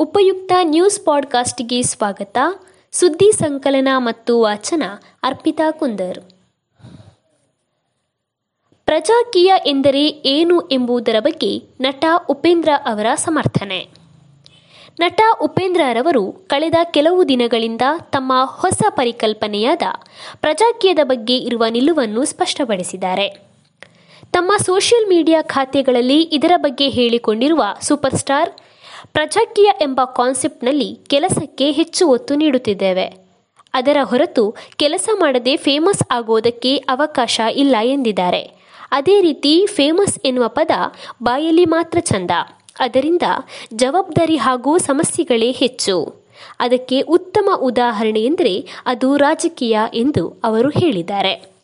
ಉಪಯುಕ್ತ ನ್ಯೂಸ್ ಪಾಡ್ಕಾಸ್ಟ್ಗೆ ಸ್ವಾಗತ. ಸುದ್ದಿ ಸಂಕಲನ ಮತ್ತು ವಾಚನ, ಅರ್ಪಿತಾ ಕುಂದರ್. ಪ್ರಜಾಕೀಯ ಎಂದರೆ ಏನು ಎಂಬುದರ ಬಗ್ಗೆ ನಟ ಉಪೇಂದ್ರ ಅವರ ಸಮರ್ಥನೆ. ನಟ ಉಪೇಂದ್ರರವರು ಕಳೆದ ಕೆಲವು ದಿನಗಳಿಂದ ತಮ್ಮ ಹೊಸ ಪರಿಕಲ್ಪನೆಯಾದ ಪ್ರಜಾಕೀಯದ ಬಗ್ಗೆ ಇರುವ ನಿಲುವನ್ನು ಸ್ಪಷ್ಟಪಡಿಸಿದ್ದಾರೆ. ತಮ್ಮ ಸೋಷಿಯಲ್ ಮೀಡಿಯಾ ಖಾತೆಗಳಲ್ಲಿ ಇದರ ಬಗ್ಗೆ ಹೇಳಿಕೊಂಡಿರುವ ಸೂಪರ್ ಸ್ಟಾರ್ ಪ್ರಜಾಕೀಯ ಎಂಬ ಕಾನ್ಸೆಪ್ಟ್ನಲ್ಲಿ ಕೆಲಸಕ್ಕೆ ಹೆಚ್ಚು ಒತ್ತು ನೀಡುತ್ತಿದ್ದೇವೆ. ಅದರ ಹೊರತು ಕೆಲಸ ಮಾಡದೆ ಫೇಮಸ್ ಆಗೋದಕ್ಕೆ ಅವಕಾಶ ಇಲ್ಲ ಎಂದಿದ್ದಾರೆ. ಅದೇ ರೀತಿ ಫೇಮಸ್ ಎನ್ನುವ ಪದ ಬಾಯಲ್ಲಿ ಮಾತ್ರ ಚಂದ. ಅದರಿಂದ ಜವಾಬ್ದಾರಿ ಹಾಗೂ ಸಮಸ್ಯೆಗಳೇ ಹೆಚ್ಚು. ಅದಕ್ಕೆ ಉತ್ತಮ ಉದಾಹರಣೆ ಎಂದರೆ ಅದು ರಾಜಕೀಯ ಎಂದು ಅವರು ಹೇಳಿದ್ದಾರೆ.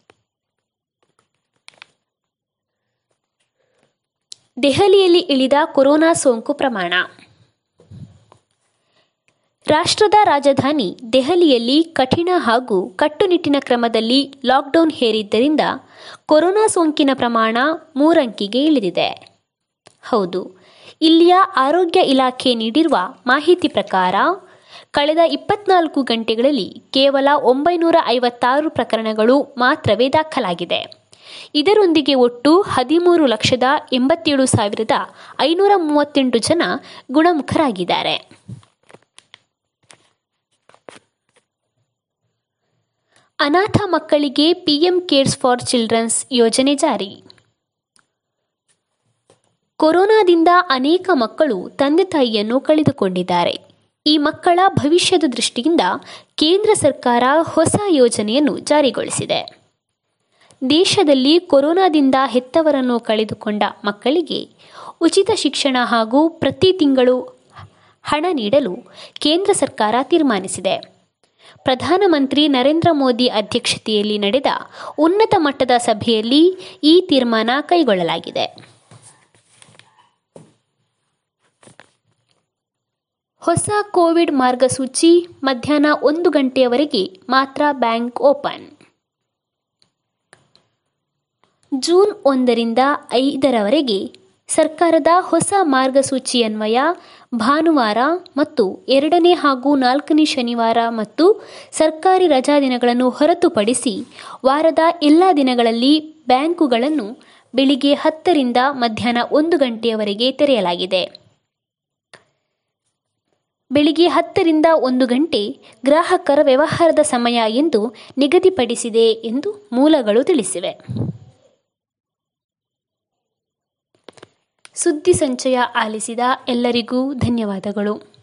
ದೆಹಲಿಯಲ್ಲಿ ಇಳಿದ ಕೊರೋನಾ ಸೋಂಕು ಪ್ರಮಾಣ. ರಾಷ್ಟ್ರದ ರಾಜಧಾನಿ ದೆಹಲಿಯಲ್ಲಿ ಕಠಿಣ ಹಾಗೂ ಕಟ್ಟುನಿಟ್ಟಿನ ಕ್ರಮದಲ್ಲಿ ಲಾಕ್ಡೌನ್ ಹೇರಿದ್ದರಿಂದ ಕೊರೋನಾ ಸೋಂಕಿನ ಪ್ರಮಾಣ ಮೂರಂಕಿಗೆ ಇಳಿದಿದೆ. ಹೌದು, ಇಲ್ಲಿಯ ಆರೋಗ್ಯ ಇಲಾಖೆ ನೀಡಿರುವ ಮಾಹಿತಿ ಪ್ರಕಾರ ಕಳೆದ ಇಪ್ಪತ್ನಾಲ್ಕು ಗಂಟೆಗಳಲ್ಲಿ ಕೇವಲ ಒಂಬೈನೂರ ಐವತ್ತಾರು ಪ್ರಕರಣಗಳು ಮಾತ್ರವೇ ದಾಖಲಾಗಿದೆ. ಇದರೊಂದಿಗೆ ಒಟ್ಟು ಹದಿಮೂರು ಲಕ್ಷದ ಎಂಬತ್ತೇಳು ಸಾವಿರದ ಐನೂರ ಮೂವತ್ತೆಂಟು ಜನ ಗುಣಮುಖರಾಗಿದ್ದಾರೆ. ಅನಾಥ ಮಕ್ಕಳಿಗೆ ಪಿಎಂ ಕೇರ್ಸ್ ಫಾರ್ ಚಿಲ್ಡ್ರನ್ಸ್ ಯೋಜನೆ ಜಾರಿ. ಕೊರೋನಾದಿಂದ ಅನೇಕ ಮಕ್ಕಳು ತಂದೆ ತಾಯಿಯನ್ನು ಕಳೆದುಕೊಂಡಿದ್ದಾರೆ. ಈ ಮಕ್ಕಳ ಭವಿಷ್ಯದ ದೃಷ್ಟಿಯಿಂದ ಕೇಂದ್ರ ಸರ್ಕಾರ ಹೊಸ ಯೋಜನೆಯನ್ನು ಜಾರಿಗೊಳಿಸಿದೆ. ದೇಶದಲ್ಲಿ ಕೊರೋನಾದಿಂದ ಹೆತ್ತವರನ್ನು ಕಳೆದುಕೊಂಡ ಮಕ್ಕಳಿಗೆ ಉಚಿತ ಶಿಕ್ಷಣ ಹಾಗೂ ಪ್ರತಿ ತಿಂಗಳು ಹಣ ನೀಡಲು ಕೇಂದ್ರ ಸರ್ಕಾರ ತೀರ್ಮಾನಿಸಿದೆ. ಪ್ರಧಾನಮಂತ್ರಿ ನರೇಂದ್ರ ಮೋದಿ ಅಧ್ಯಕ್ಷತೆಯಲ್ಲಿ ನಡೆದ ಉನ್ನತ ಮಟ್ಟದ ಸಭೆಯಲ್ಲಿ ಈ ತೀರ್ಮಾನ ಕೈಗೊಳ್ಳಲಾಗಿದೆ. ಹೊಸ ಕೋವಿಡ್ ಮಾರ್ಗಸೂಚಿ ಮಧ್ಯಾಹ್ನ ಒಂದು ಗಂಟೆಯವರೆಗೆ ಮಾತ್ರ ಬ್ಯಾಂಕ್ ಓಪನ್. ಜೂನ್ ಒಂದರಿಂದ ಐದರವರೆಗೆ ಸರ್ಕಾರದ ಹೊಸ ಮಾರ್ಗಸೂಚಿಯನ್ವಯ ಭಾನುವಾರ ಮತ್ತು ಎರಡನೇ ಹಾಗೂ ನಾಲ್ಕನೇ ಶನಿವಾರ ಮತ್ತು ಸರ್ಕಾರಿ ರಜಾ ದಿನಗಳನ್ನು ಹೊರತುಪಡಿಸಿ ವಾರದ ಎಲ್ಲ ದಿನಗಳಲ್ಲಿ ಬ್ಯಾಂಕುಗಳನ್ನು ಬೆಳಿಗ್ಗೆ ಹತ್ತರಿಂದ ಮಧ್ಯಾಹ್ನ ಒಂದು ಗಂಟೆಯವರೆಗೆ ತೆರೆಯಲಾಗಿದೆ. ಬೆಳಿಗ್ಗೆ ಹತ್ತರಿಂದ ಒಂದು ಗಂಟೆ ಗ್ರಾಹಕರ ವ್ಯವಹಾರದ ಸಮಯ ಎಂದು ನಿಗದಿಪಡಿಸಿದೆ ಎಂದು ಮೂಲಗಳು ತಿಳಿಸಿವೆ. ಸುದ್ದಿ ಸಂಚಯ ಆಲಿಸಿದ ಎಲ್ಲರಿಗೂ ಧನ್ಯವಾದಗಳು.